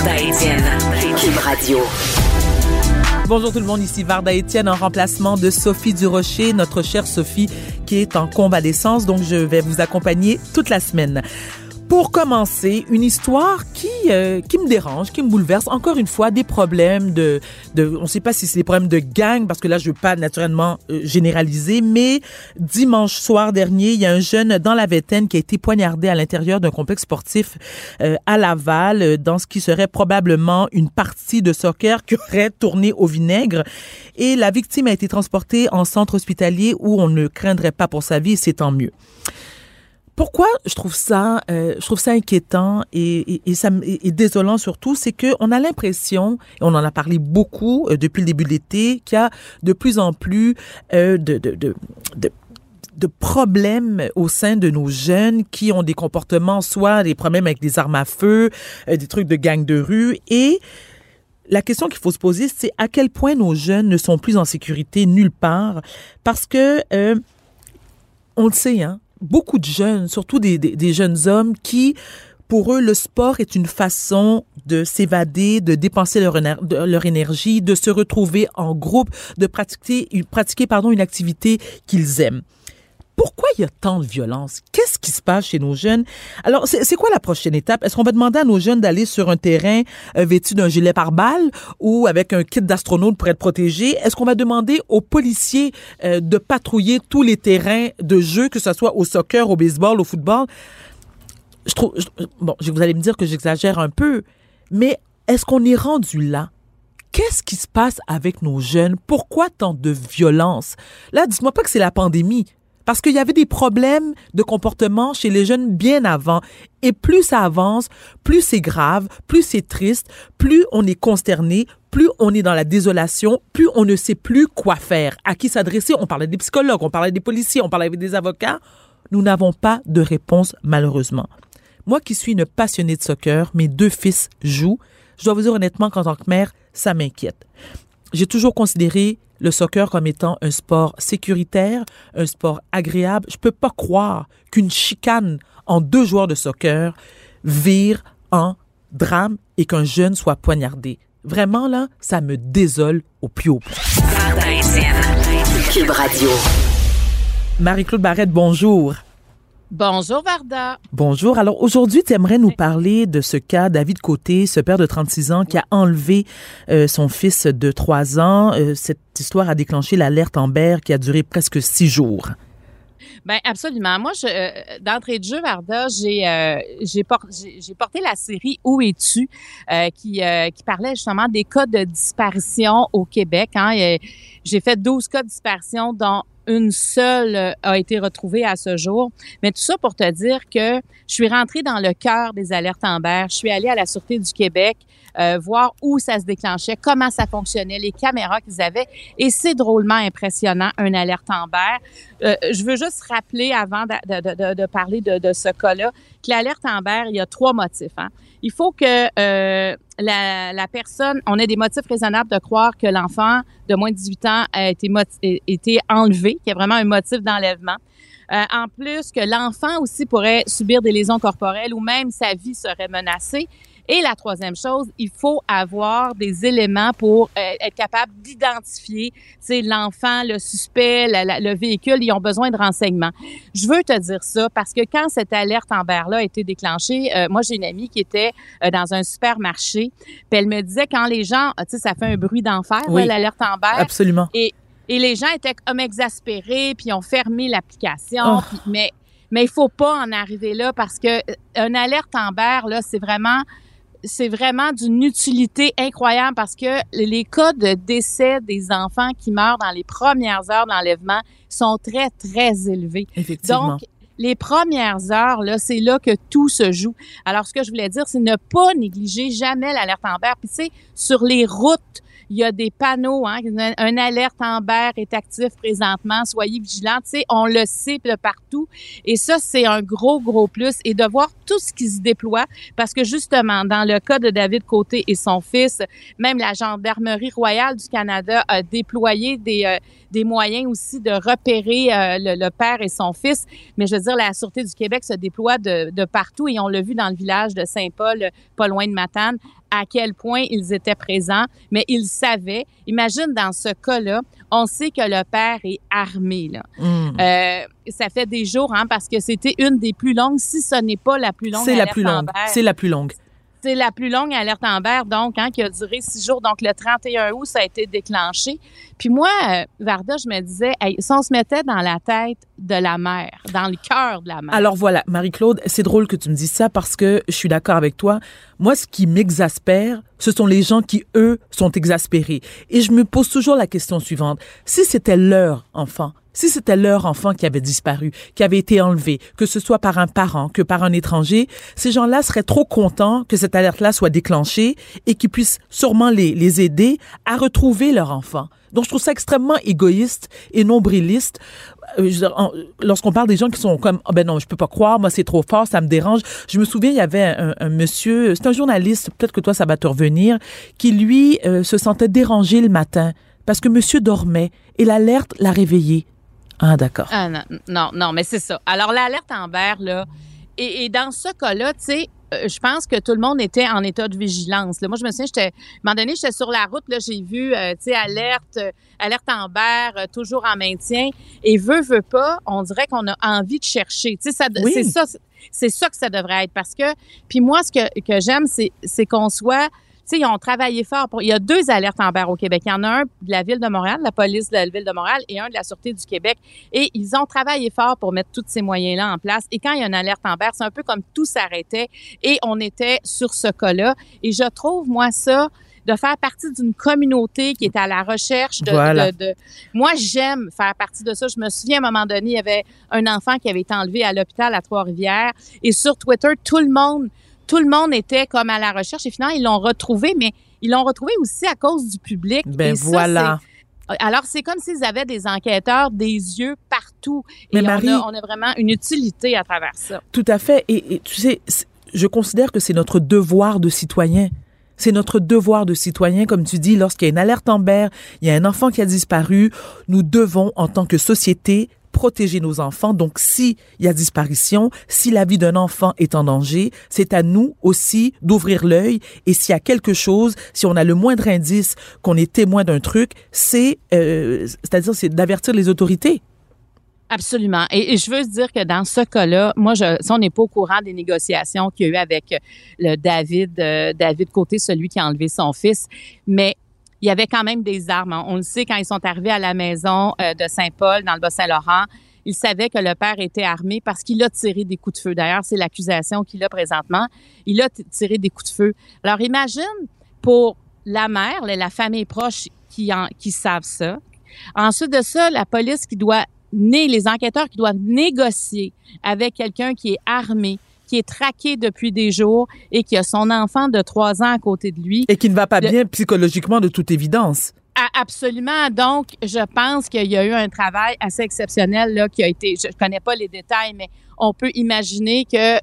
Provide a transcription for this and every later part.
Varda Étienne, Cube Radio. Bonjour tout le monde, ici Varda Étienne en remplacement de Sophie Durocher, notre chère Sophie qui est en convalescence, donc je vais vous accompagner toute la semaine. Pour commencer, une histoire qui euh, qui me dérange, qui me bouleverse. Encore une fois, des problèmes de, de on ne sait pas si c'est des problèmes de gang parce que là, je veux pas naturellement euh, généraliser, mais dimanche soir dernier, il y a un jeune dans la vingtaine qui a été poignardé à l'intérieur d'un complexe sportif euh, à Laval, dans ce qui serait probablement une partie de soccer qui aurait tourné au vinaigre. Et la victime a été transportée en centre hospitalier où on ne craindrait pas pour sa vie, c'est tant mieux pourquoi je trouve ça, euh, je trouve ça inquiétant et, et, et ça et, désolant surtout, c'est que on a l'impression, et on en a parlé beaucoup euh, depuis le début de l'été, qu'il y a de plus en plus euh, de, de, de, de de problèmes au sein de nos jeunes qui ont des comportements, soit des problèmes avec des armes à feu, euh, des trucs de gang de rue. Et la question qu'il faut se poser, c'est à quel point nos jeunes ne sont plus en sécurité nulle part. Parce que, euh, on le sait, hein, beaucoup de jeunes, surtout des, des, jeunes hommes qui, pour eux, le sport est une façon de s'évader, de dépenser leur, leur, énergie, de se retrouver en groupe, de pratiquer, pratiquer pardon, une activité qu'ils aiment. Pourquoi il y a tant de violence? Qu'est-ce qui se passe chez nos jeunes? Alors, c'est quoi la prochaine étape? Est-ce qu'on va demander à nos jeunes d'aller sur un terrain euh, vêtu d'un gilet pare-balles ou avec un kit d'astronaute pour être protégé? Est-ce qu'on va demander aux policiers euh, de patrouiller tous les terrains de jeu, que ce soit au soccer, au baseball, au football? Je trouve, bon, vous allez me dire que j'exagère un peu, mais est-ce qu'on est rendu là? Qu'est-ce qui se passe avec nos jeunes? Pourquoi tant de violence? Là, dites-moi pas que c'est la pandémie. Parce qu'il y avait des problèmes de comportement chez les jeunes bien avant. Et plus ça avance, plus c'est grave, plus c'est triste, plus on est consterné, plus on est dans la désolation, plus on ne sait plus quoi faire, à qui s'adresser? On parlait des psychologues, on parlait des policiers, on parlait des avocats. Nous n'avons pas de réponse, malheureusement. Moi qui suis une passionnée de soccer, mes deux fils jouent. Je dois vous dire honnêtement qu'en tant que mère, ça m'inquiète. J'ai toujours considéré le soccer comme étant un sport sécuritaire, un sport agréable. Je peux pas croire qu'une chicane en deux joueurs de soccer vire en drame et qu'un jeune soit poignardé. Vraiment, là, ça me désole au plus haut point. Marie-Claude Barrette, bonjour. Bonjour Varda. Bonjour. Alors aujourd'hui, tu aimerais nous parler de ce cas David Côté, ce père de 36 ans qui a enlevé euh, son fils de 3 ans. Euh, cette histoire a déclenché l'alerte Amber qui a duré presque six jours. Ben absolument. Moi, je, euh, d'entrée de jeu, Varda, j'ai euh, j'ai, por j'ai porté la série Où es-tu euh, qui qui parlait justement des cas de disparition au Québec. Hein. j'ai fait 12 cas de disparition dont une seule a été retrouvée à ce jour. Mais tout ça pour te dire que je suis rentrée dans le cœur des alertes Amber. Je suis allée à la Sûreté du Québec euh, voir où ça se déclenchait, comment ça fonctionnait, les caméras qu'ils avaient. Et c'est drôlement impressionnant, un alerte Amber. Euh, je veux juste rappeler, avant de parler de, ce cas-là, que l'alerte Amber, il y a trois motifs. Hein. Il faut que euh, la, la, personne, on ait des motifs raisonnables de croire que l'enfant de moins de 18 ans a été, été enlevé, qu'il y a vraiment un motif d'enlèvement. Euh, en plus que l'enfant aussi pourrait subir des lésions corporelles ou même sa vie serait menacée Et la troisième chose, il faut avoir des éléments pour euh, être capable d'identifier, l'enfant, le suspect, le véhicule, ils ont besoin de renseignements. Je veux te dire ça parce que quand cette alerte Amber-là a été déclenchée, euh, moi, j'ai une amie qui était euh, dans un supermarché, puis elle me disait quand les gens, tu sais, ça fait un bruit d'enfer, l'alerte Amber. Absolument. Et, et les gens étaient comme exaspérés, puis ont fermé l'application, oh. mais mais il faut pas en arriver là parce que une alerte Amber là, c'est vraiment c'est vraiment d'une utilité incroyable parce que les cas de décès des enfants qui meurent dans les premières heures d'enlèvement sont très, très élevés. Effectivement. Donc, les premières heures, là, c'est là que tout se joue. Alors, ce que je voulais dire, c'est ne pas négliger jamais l'alerte Amber. Puis, tu sais, sur les routes, il y a des panneaux, hein, un alerte Amber est actif présentement, soyez vigilants. Tu sais, on le sait de partout. Et ça, c'est un gros, gros plus. Et de voir tout ce qui se déploie, parce que justement, dans le cas de David Côté et son fils, même la Gendarmerie royale du Canada a déployé des, euh, des moyens aussi de repérer euh, le, père et son fils. Mais je veux dire, la Sûreté du Québec se déploie de, de partout et on l'a vu dans le village de Saint-Paul, pas loin de Matane, à quel point ils étaient présents, mais ils savaient. Imagine dans ce cas-là, on sait que le père est armé. Là. Hmm. Euh, ça fait des jours, hein, parce que c'était une des plus longues, si ce n'est pas la plus longue. C'est la plus longue. C'est la plus longue. C'est la plus longue alerte Amber, donc, hein, qui a duré six jours. Donc, le 31 août, ça a été déclenché. Puis moi, euh, Varda, je me disais, si on se mettait dans la tête de la mère, dans le cœur de la mère. Alors voilà, Marie-Claude, c'est drôle que tu me dises ça parce que je suis d'accord avec toi. Moi, ce qui m'exaspère, ce sont les gens qui, eux, sont exaspérés. Et je me pose toujours la question suivante. Si c'était leur enfant, si c'était leur enfant qui avait disparu, qui avait été enlevé, que ce soit par un parent, que par un étranger, ces gens-là seraient trop contents que cette alerte-là soit déclenchée et qu'ils puissent sûrement les, les aider à retrouver leur enfant. Donc, je trouve ça extrêmement égoïste et nombriliste. Euh, lorsqu'on parle des gens qui sont comme, oh ben non, je peux pas croire, moi c'est trop fort, ça me dérange. Je me souviens, il y avait un, monsieur, c'est un journaliste, peut-être que toi ça va te revenir, qui lui euh, se sentait dérangé le matin parce que monsieur dormait et l'alerte l'a réveillé. Ah, d'accord. Ah, non, non, non, mais c'est ça. Alors, l'alerte Amber, là, et, dans ce cas-là, tu sais, je pense que tout le monde était en état de vigilance. Là. Moi, je me souviens, j'étais, à un moment donné, j'étais sur la route, là, j'ai vu, euh, tu sais, alerte, euh, alerte Amber, toujours en maintien. Et veut, veut pas, on dirait qu'on a envie de chercher. Tu sais, ça, c'est ça, c'est ça que ça devrait être. Parce que, puis moi, ce que, que j'aime, c'est, c'est qu'on soit ils ont travaillé fort. Pour, il y a deux alertes Amber au Québec. Il y en a un de la Ville de Montréal, la police de la Ville de Montréal, et un de la Sûreté du Québec. Et ils ont travaillé fort pour mettre tous ces moyens-là en place. Et quand il y a une alerte Amber, c'est un peu comme tout s'arrêtait et on était sur ce cas-là. Et je trouve, moi, ça, de faire partie d'une communauté qui est à la recherche de, de, moi j'aime faire partie de ça je me souviens à un moment donné il y avait un enfant qui avait été enlevé à l'hôpital à Trois-Rivières et sur Twitter tout le monde tout le monde était comme à la recherche et finalement, ils l'ont retrouvé, mais ils l'ont retrouvé aussi à cause du public. Ben voilà. Alors, c'est comme s'ils avaient des enquêteurs des yeux partout. Mais Marie, on, a, vraiment une utilité à travers ça. Tout à fait. Et, tu sais, je considère que c'est notre devoir de citoyen. C'est notre devoir de citoyen, comme tu dis, lorsqu'il y a une alerte en berre, il y a un enfant qui a disparu, nous devons, en tant que société, protéger nos enfants. Donc, s'il y a disparition, si la vie d'un enfant est en danger, c'est à nous aussi d'ouvrir l'œil. Et s'il y a quelque chose, si on a le moindre indice qu'on est témoin d'un truc, c'est, euh, c'est-à-dire, c'est d'avertir les autorités. Absolument. Et, je veux dire que dans ce cas-là, moi, si on n'est pas au courant des négociations qu'il y a eu avec le David, euh, David Côté, celui qui a enlevé son fils, mais il y avait quand même des armes. Hein. On le sait quand ils sont arrivés à la maison euh, de Saint-Paul, dans le Bas-Saint-Laurent. Ils savaient que le père était armé parce qu'il a tiré des coups de feu. D'ailleurs, c'est l'accusation qu'il a présentement. Il a tiré des coups de feu. Alors, imagine pour la mère, la famille proche qui, en, qui savent ça. Ensuite de ça, la police qui doit, les enquêteurs qui doivent négocier avec quelqu'un qui est armé, qui est traqué depuis des jours et qui a son enfant de trois ans à côté de lui. Et qui ne va pas bien psychologiquement de toute évidence. Absolument. Donc, je pense qu'il y a eu un travail assez exceptionnel là, qui a été, je ne connais pas les détails, mais on peut imaginer que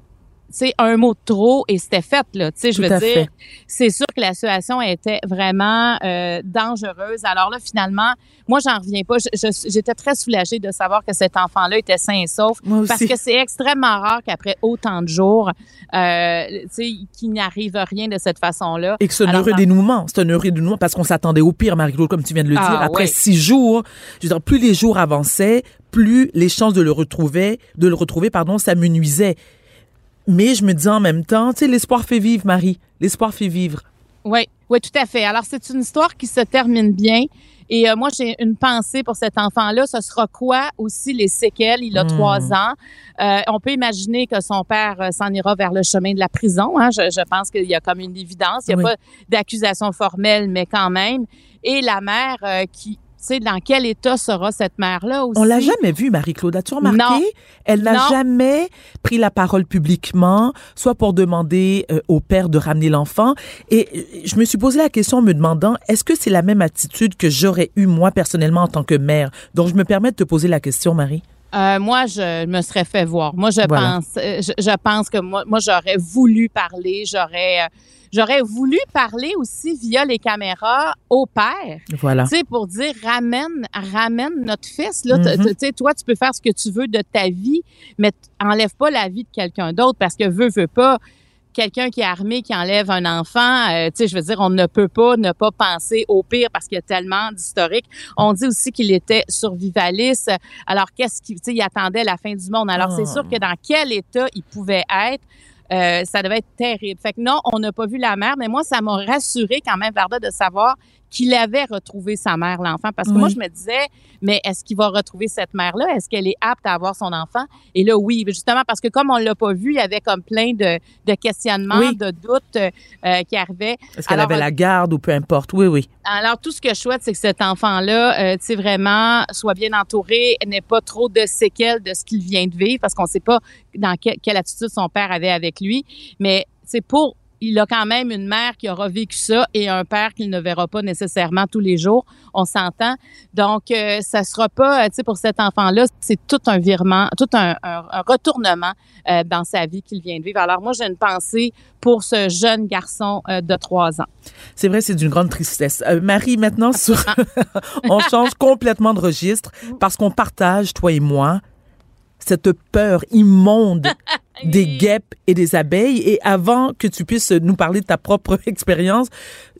sais, un mot de trop et c'était fait, là. Tu sais, je veux dire, c'est sûr que la situation était vraiment euh, dangereuse. Alors là, finalement, moi, j'en reviens pas. J'étais très soulagée de savoir que cet enfant-là était sain et sauf. Moi aussi. Parce que c'est extrêmement rare qu'après autant de jours, euh, tu sais, qu'il n'arrive rien de cette façon-là. Et que c'est un heureux dénouement. C'est un heureux dénouement parce qu'on s'attendait au pire, Marie-Claude, comme tu viens de le Ah, dire. Après six jours, je veux dire, plus les jours avançaient, plus les chances de le retrouver, de le retrouver, pardon, s'amenuisaient. Mais je me dis en même temps, tu sais, l'espoir fait vivre, Marie. L'espoir fait vivre. Oui, oui, tout à fait. Alors, c'est une histoire qui se termine bien. Et euh, moi, j'ai une pensée pour cet enfant-là. Ce sera quoi aussi les séquelles? Il a Hmm. trois ans. Euh, on peut imaginer que son père euh, s'en ira vers le chemin de la prison. Hein. Je, je pense qu'il y a comme une évidence. Il n'y a Oui. pas d'accusation formelle, mais quand même. Et la mère qui, sais, dans quel état sera cette mère-là aussi? On l'a jamais vue, Marie-Claude. As-tu remarqué? Non. Elle n'a jamais pris la parole publiquement, soit pour demander euh, au père de ramener l'enfant. Et euh, je me suis posé la question en me demandant, est-ce que c'est la même attitude que j'aurais eue moi personnellement en tant que mère? Donc, je me permets de te poser la question, Marie. Euh, moi, je me serais fait voir. Moi, je Voilà. pense, euh, je, je pense que moi, moi, j'aurais voulu parler. J'aurais, euh, j'aurais voulu parler aussi via les caméras au père. Voilà. Tu sais, pour dire ramène, ramène notre fils. Là, Mhm. t- tu sais, toi, tu peux faire ce que tu veux de ta vie, mais enlève pas la vie de quelqu'un d'autre parce que veut, veut pas. Quelqu'un qui est armé, qui enlève un enfant, euh, tu sais, je veux dire, on ne peut pas ne pas penser au pire parce qu'il y a tellement d'historiques. On dit aussi qu'il était survivaliste. Alors, qu'est-ce qu'il, tu sais, il attendait la fin du monde. Alors, Oh. c'est sûr que dans quel état il pouvait être, euh, ça devait être terrible. Fait que non, on n'a pas vu la mère, mais moi, ça m'a rassuré quand même, Varda, de savoir qu'il avait retrouvé sa mère, l'enfant. Parce que Oui. moi, je me disais, mais est-ce qu'il va retrouver cette mère-là? Est-ce qu'elle est apte à avoir son enfant? Et là, oui, justement, parce que comme on l'a pas vu, il y avait comme plein de, de questionnements, Oui. de doutes euh, qui arrivaient. Est-ce qu'elle avait la garde ou peu importe? Oui, oui. Alors, tout ce que je souhaite, c'est que cet enfant-là, euh, tu sais, vraiment, soit bien entouré, n'ait pas trop de séquelles de ce qu'il vient de vivre, parce qu'on ne sait pas dans que- quelle attitude son père avait avec lui. Mais c'est pour, il a quand même une mère qui aura vécu ça et un père qu'il ne verra pas nécessairement tous les jours. On s'entend. Donc, euh, ça sera pas, euh, tu sais, pour cet enfant-là, c'est tout un virement, tout un, un- un retournement euh, dans sa vie qu'il vient de vivre. Alors, moi, j'ai une pensée pour ce jeune garçon euh, de trois ans. C'est vrai, c'est d'une grande tristesse. Marie, maintenant, sur... on change complètement de registre parce qu'on partage, toi et moi, cette peur immonde des guêpes et des abeilles. Et avant que tu puisses nous parler de ta propre expérience,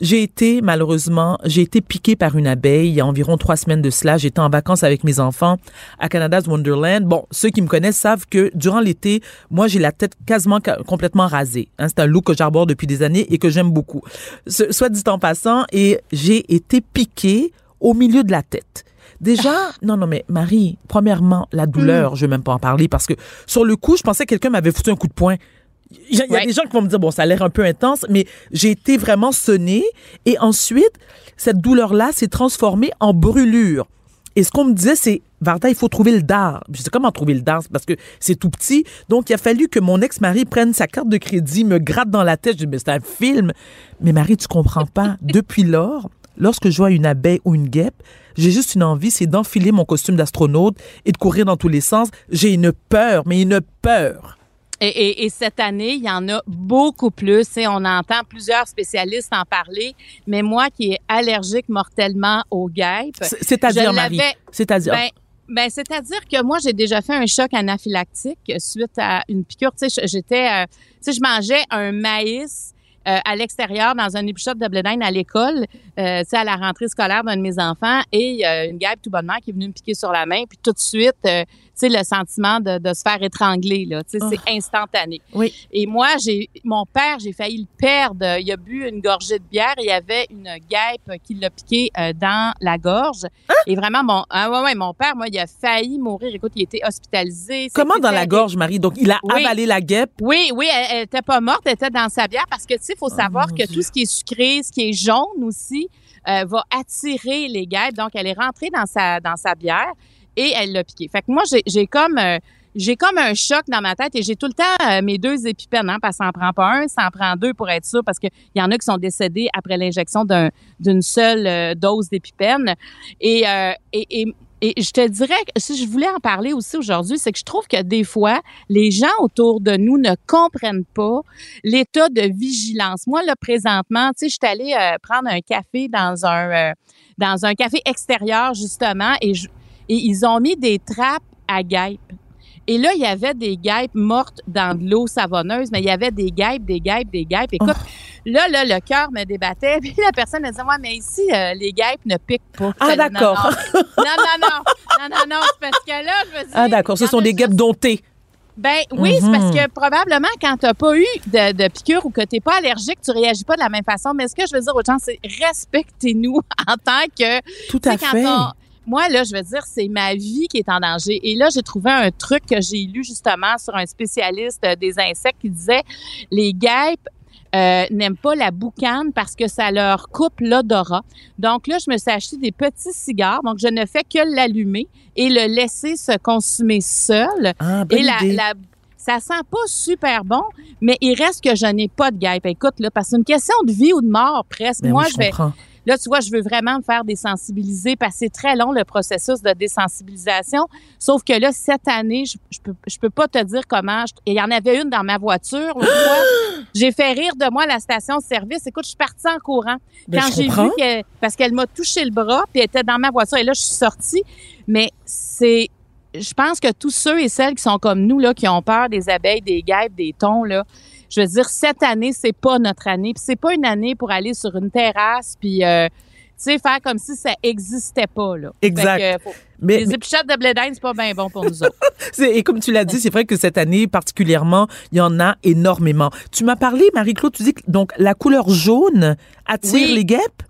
j'ai été, malheureusement, j'ai été piquée par une abeille il y a environ trois semaines de cela. J'étais en vacances avec mes enfants à Canada's Wonderland. Bon, ceux qui me connaissent savent que durant l'été, moi, j'ai la tête quasiment complètement rasée. Hein, c'est un look que j'arbore depuis des années et que j'aime beaucoup. Soit dit en passant, et j'ai été piquée au milieu de la tête. Déjà, non, non, mais Marie, premièrement, la douleur, je vais même pas en parler parce que sur le coup, je pensais que quelqu'un m'avait foutu un coup de poing. Il y a, il y a Ouais. des gens qui vont me dire, bon, ça a l'air un peu intense, mais j'ai été vraiment sonnée. Et ensuite, cette douleur-là s'est transformée en brûlure. Et ce qu'on me disait, c'est, Varda, il faut trouver le dard. Je sais comment trouver le dard, parce que c'est tout petit. Donc, il a fallu que mon ex-mari prenne sa carte de crédit, me gratte dans la tête. Je dis, mais c'est un film. Mais Marie, tu comprends pas. Depuis lors, lorsque je vois une abeille ou une guêpe, j'ai juste une envie, c'est d'enfiler mon costume d'astronaute et de courir dans tous les sens. J'ai une peur, mais une peur. Et, et- et cette année, il y en a beaucoup plus. Et on entend plusieurs spécialistes en parler. Mais moi qui est allergique mortellement aux guêpes, C'est- C'est-à-dire, Marie? C'est-à-dire? ben, ben, c'est-à-dire que moi, j'ai déjà fait un choc anaphylactique suite à une piqûre. Tu sais, j'étais, euh, tu sais, je mangeais un maïs euh, à l'extérieur dans un épichot de blé à l'école, euh, à la rentrée scolaire d'un de mes enfants, et a une guêpe tout bonnement qui est venue me piquer sur la main, puis tout de suite, euh, sais, le sentiment de, de se faire étrangler, là, tu sais, Oh. c'est instantané. Oui. Et moi, j'ai mon père, j'ai failli le perdre. Il a bu une gorgée de bière. Il y avait une guêpe qui l'a piqué euh, dans la gorge. Et vraiment, mon, ah ouais, ouais, mon père, moi, il a failli mourir. Écoute, il était hospitalisé. Comment dans la gorge, Marie? Donc, il a Oui. avalé la guêpe? Oui, oui, elle, elle était pas morte, elle était dans sa bière parce que tu sais, il faut savoir Oh mon que Dieu. tout ce qui est sucré, ce qui est jaune aussi, euh, va attirer les guêpes. Donc, elle est rentrée dans sa dans sa bière et elle l'a piqué. Fait que moi, j'ai comme euh, comme un choc dans ma tête et j'ai tout le temps euh, mes deux épipènes, hein, parce que ça en prend pas un, ça en prend deux pour être sûr, parce qu'il y en a qui sont décédés après l'injection d'un- d'une seule euh, dose d'épipène. Et, et, et je te dirais si je voulais en parler aussi aujourd'hui, c'est que je trouve que des fois, les gens autour de nous ne comprennent pas l'état de vigilance. Moi, là, présentement, tu sais, je suis allée prendre un café dans un, dans un café extérieur, justement, et, je, et ils ont mis des trappes à guêpes. Et là, il y avait des guêpes mortes dans de l'eau savonneuse, mais il y avait des guêpes, des guêpes, des guêpes. Écoute, là, là, le cœur me débattait. Puis la personne me disait, ouais, mais ici, euh, les guêpes ne piquent pas. Ah, d'accord. Non, non, non, non, non, non, non, c'est parce que là, je me dis. Ah, d'accord. Ce sont des guêpes domptées. Ben oui, c'est parce Mhm. que probablement quand t'as pas eu de, de piqûre ou que t'es pas allergique, tu réagis pas de la même façon. Mais ce que je veux dire aux gens, c'est respectez-nous en tant que Tout tu à quand fait. on- moi, là, je veux dire, c'est ma vie qui est en danger. Et là, j'ai trouvé un truc que j'ai lu justement sur un spécialiste euh, des insectes qui disait les guêpes euh, n'aiment pas la boucane parce que ça leur coupe l'odorat. Donc là, je me suis acheté des petits cigares. Donc, je ne fais que l'allumer et le laisser se consumer seul. Ah, bonne Et la, idée. la- ça sent pas super bon, mais il reste que je n'ai pas de guêpe. Écoute, là, parce que c'est une question de vie ou de mort presque. Ben Moi, oui, je vais, comprends. Là, tu vois, je veux vraiment me faire désensibiliser parce que c'est très long le processus de désensibilisation. Sauf que là, cette année, je, je peux, je peux pas te dire comment. je- Il y en avait une dans ma voiture. J'ai fait rire de moi à la station-service. Écoute, je suis partie en courant. Ben, Quand j'ai vu que, parce qu'elle m'a touché le bras, puis elle était dans ma voiture, et là, je suis sortie. Mais c'est, je pense que tous ceux et celles qui sont comme nous, là, qui ont peur des abeilles, des guêpes, des thons, là, je veux dire, cette année, c'est pas notre année. Puis c'est pas une année pour aller sur une terrasse, puis, euh, tu sais, faire comme si ça existait pas, là. Exact. Fait que, faut- Mais, les épluchettes de blé c'est pas bien bon pour nous autres. et comme tu l'as dit, c'est vrai que cette année particulièrement, il y en a énormément. Tu m'as parlé, Marie-Claude, tu dis que donc la couleur jaune attire Oui. les guêpes?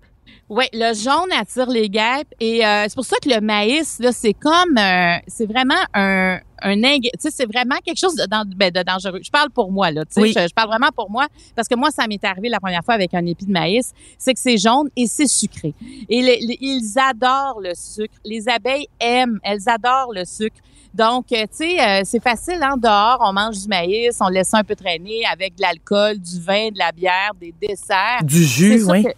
Oui, le jaune attire les guêpes et euh, c'est pour ça que le maïs là, c'est comme euh, c'est vraiment un un ing- tu sais c'est vraiment quelque chose de, ben, de dangereux. Je parle pour moi là, tu sais, Oui. je, je parle vraiment pour moi parce que moi ça m'est arrivé la première fois avec un épi de maïs, c'est que c'est jaune et c'est sucré. Et ils adorent le sucre. Les abeilles aiment, elles adorent le sucre. Donc, euh, tu sais, euh, c'est facile, hein, dehors, on mange du maïs, on laisse ça un peu traîner avec de l'alcool, du vin, de la bière, des desserts Du jus, oui. que-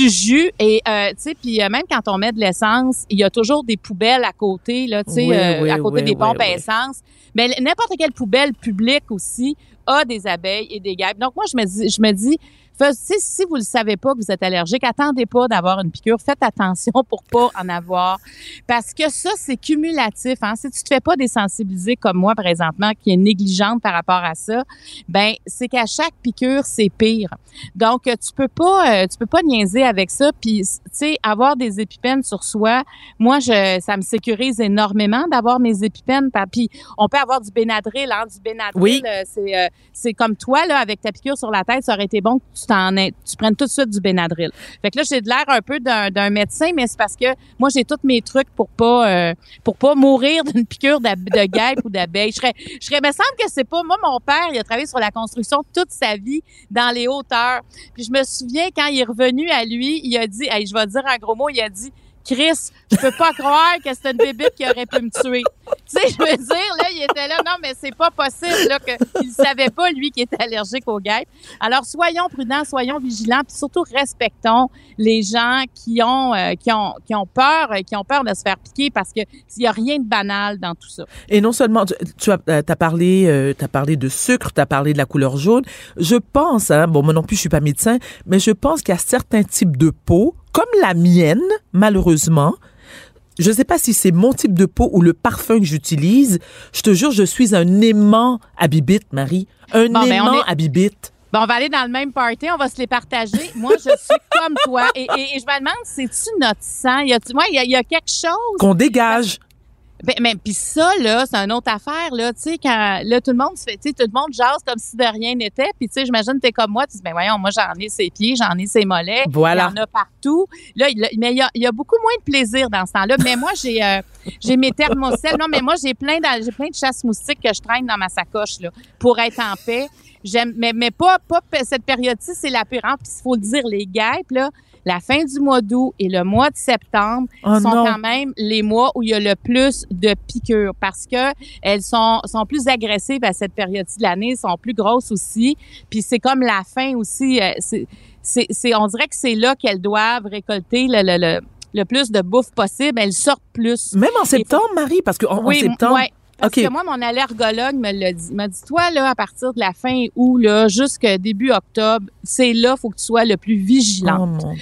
du jus et euh, tu sais puis euh, même quand on met de l'essence il y a toujours des poubelles à côté là tu sais Oui, euh, oui, à côté oui, des pompes à essence mais n'importe quelle poubelle publique aussi a des abeilles et des guêpes. Donc moi je me dis je me dis fais- si, vous ne savez pas que vous êtes allergique attendez pas d'avoir une piqûre faites attention pour pas en avoir parce que ça c'est cumulatif hein si tu te fais pas désensibiliser comme moi présentement qui est négligente par rapport à ça ben c'est qu'à chaque piqûre c'est pire donc, euh, tu peux pas, euh, tu peux pas niaiser avec ça. Puis, tu sais, avoir des épipènes sur soi, moi, je, ça me sécurise énormément d'avoir mes épipènes. Puis, on peut avoir du Benadryl, hein, du Benadryl. Oui. euh, c'est, euh, c'est comme toi là, avec ta piqûre sur la tête, ça aurait été bon que tu tu prennes tout de suite du Benadryl. Fait que là, j'ai de l'air un peu d'un, médecin, mais c'est parce que moi, j'ai tous mes trucs pour pas, euh, pour pas mourir d'une piqûre de guêpe ou d'abeille. Je serais, je serais, me semble que c'est pas moi, mon père, il a travaillé sur la construction toute sa vie dans les hauteurs. Puis je me souviens quand il est revenu à lui, il a dit, hey, je vais dire un gros mot, il a dit, Chris, je peux pas croire que c'est une bébite qui aurait pu me tuer. Tu sais, je veux dire, là, il était là, non, mais c'est pas possible, là, qu'il savait pas, lui, qui était allergique aux guêpes. Alors, soyons prudents, soyons vigilants, puis surtout, respectons les gens qui ont, euh, qui ont, qui ont peur, euh, qui ont peur de se faire piquer parce que s'il y a rien de banal dans tout ça. Et non seulement, tu, as, euh, parlé, euh, t'as parlé de sucre, tu as parlé de la couleur jaune. Je pense, hein, bon, moi non plus, je suis pas médecin, mais je pense qu'il y a certains types de peau, comme la mienne, malheureusement. Je sais pas si c'est mon type de peau ou le parfum que j'utilise. Je te jure, je suis un aimant à bibite, Marie. Un Bon, ben, aimant est- à bibite. Bon, on va aller dans le même party, on va se les partager. Moi, je suis comme toi. Et, et- et je me demande, c'est-tu notre sang? Y moi, il y a, il y a quelque chose. Qu'on dégage. Ben, mais puis ça là, c'est une autre affaire là, tu sais quand là tout le monde se fait, tu sais tout le monde jase comme si de rien n'était, puis tu sais j'imagine t'es comme moi, tu dis ben voyons, moi j'en ai ses pieds, j'en ai ses mollets, Voilà. il y en a partout. Là, il- mais il y a, il y a beaucoup moins de plaisir dans ce temps-là. Mais moi j'ai euh, j'ai mes thermocelles, non mais moi j'ai plein j'ai plein de chasse moustiques que je traîne dans ma sacoche là pour être en paix. J'aime mais mais pas pas cette période-ci, c'est la pire. hein. Puis il faut le dire les guêpes là, la fin du mois d'août et le mois de septembre Oh sont non. quand même les mois où il y a le plus de piqûres parce que elles sont sont plus agressives à cette période-ci de l'année, sont plus grosses aussi. Puis c'est comme la fin aussi. euh, c'est c'est c'est- on dirait que c'est là qu'elles doivent récolter le, le, le le plus de bouffe possible, elles sortent plus. Même en septembre, Marie, parce qu'en en oui, septembre, ouais. Parce que moi, mon allergologue me l'a dit. M'a dit, toi, là, à partir de la fin août, là, jusqu'à début octobre, c'est là, faut que tu sois le plus vigilant. oh.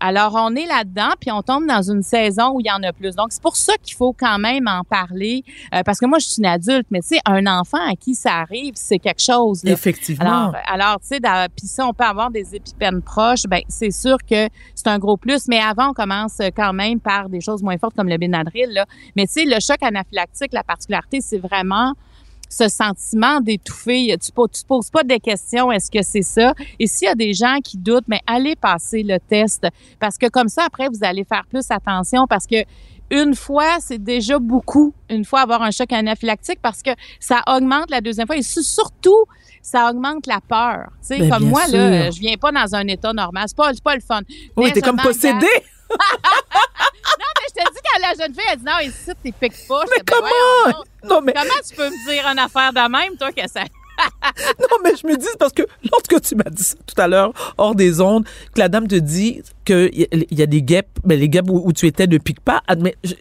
Alors, on est là-dedans, puis on tombe dans une saison où il y en a plus. Donc, c'est pour ça qu'il faut quand même en parler. euh, parce que moi, je suis une adulte, mais tu sais, un enfant à qui ça arrive, c'est quelque chose. Là. Effectivement. Alors, alors tu sais, puis si on peut avoir des épipènes proches, ben c'est sûr que c'est un gros plus. Mais avant, on commence quand même par des choses moins fortes comme le Benadryl. Là. Mais tu sais, le choc anaphylactique, la particularité, c'est vraiment ce sentiment d'étouffer. Tu ne te poses pas des questions, est-ce que c'est ça? Et s'il y a des gens qui doutent, mais allez passer le test. Parce que comme ça, après, vous allez faire plus attention parce que une fois, c'est déjà beaucoup, une fois avoir un choc anaphylactique parce que ça augmente la deuxième fois et su- surtout, ça augmente la peur. Tu sais, Ben, comme moi, sûr. là, je viens pas dans un état normal. C'est pas, pas le fun. oui, t'es comme m'engage- possédée. Te dis quand la jeune fille, elle dit non, ici, t'es pique pas. Mais ben, donc. Non, mais, Comment tu peux me dire une affaire de même, toi, que ça. non, mais je me dis, parce que lorsque tu m'as dit ça tout à l'heure, hors des ondes, que la dame te dit qu'il y, a- a des guêpes, mais les guêpes où, où tu étais ne piquent pas,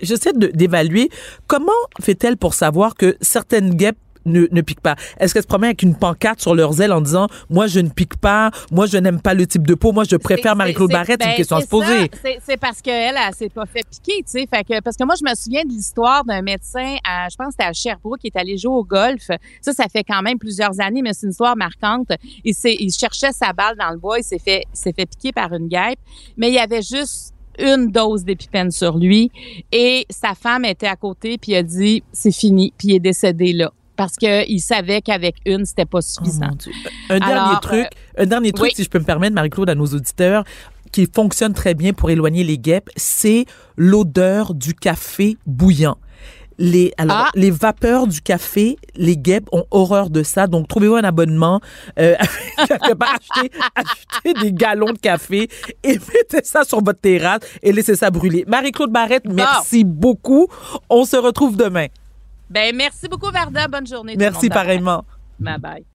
j'essaie d'évaluer comment fait-elle pour savoir que certaines guêpes ne, ne piquent pas? Est-ce qu'elle se promène avec une pancarte sur leurs ailes en disant, moi, je ne pique pas, moi, je n'aime pas le type de peau, moi, je préfère Marie-Claude Barrette? C'est une ben, question à se c'est poser. C'est- parce qu'elle, elle s'est pas fait piquer, tu sais. Fait que, parce que moi, je me souviens de l'histoire d'un médecin à, je pense que c'était à Sherbrooke, qui est allé jouer au golf. Ça, ça fait quand même plusieurs années, mais c'est une histoire marquante. Il cherchait sa balle dans le bois, il s'est fait, il s'est fait piquer par une guêpe, mais il y avait juste une dose d'épipène sur lui et sa femme était à côté puis a dit c'est fini puis il est décédé là parce que il savait qu'avec une c'était pas Oh, suffisant. mon Dieu. Un dernier Alors, truc, un dernier truc, oui. si je peux me permettre, Marie-Claude, à nos auditeurs, qui fonctionne très bien pour éloigner les guêpes, c'est l'odeur du café bouillant. Les, alors, Ah. les vapeurs du café, les guêpes ont horreur de ça. Donc, trouvez-vous un abonnement, euh, achetez, achetez des galons de café et mettez ça sur votre terrasse et laissez ça brûler. Marie-Claude Barrette, merci beaucoup. On se retrouve demain. Ben merci beaucoup Varda, bonne journée. tout le Merci monde. pareillement. Bye bye.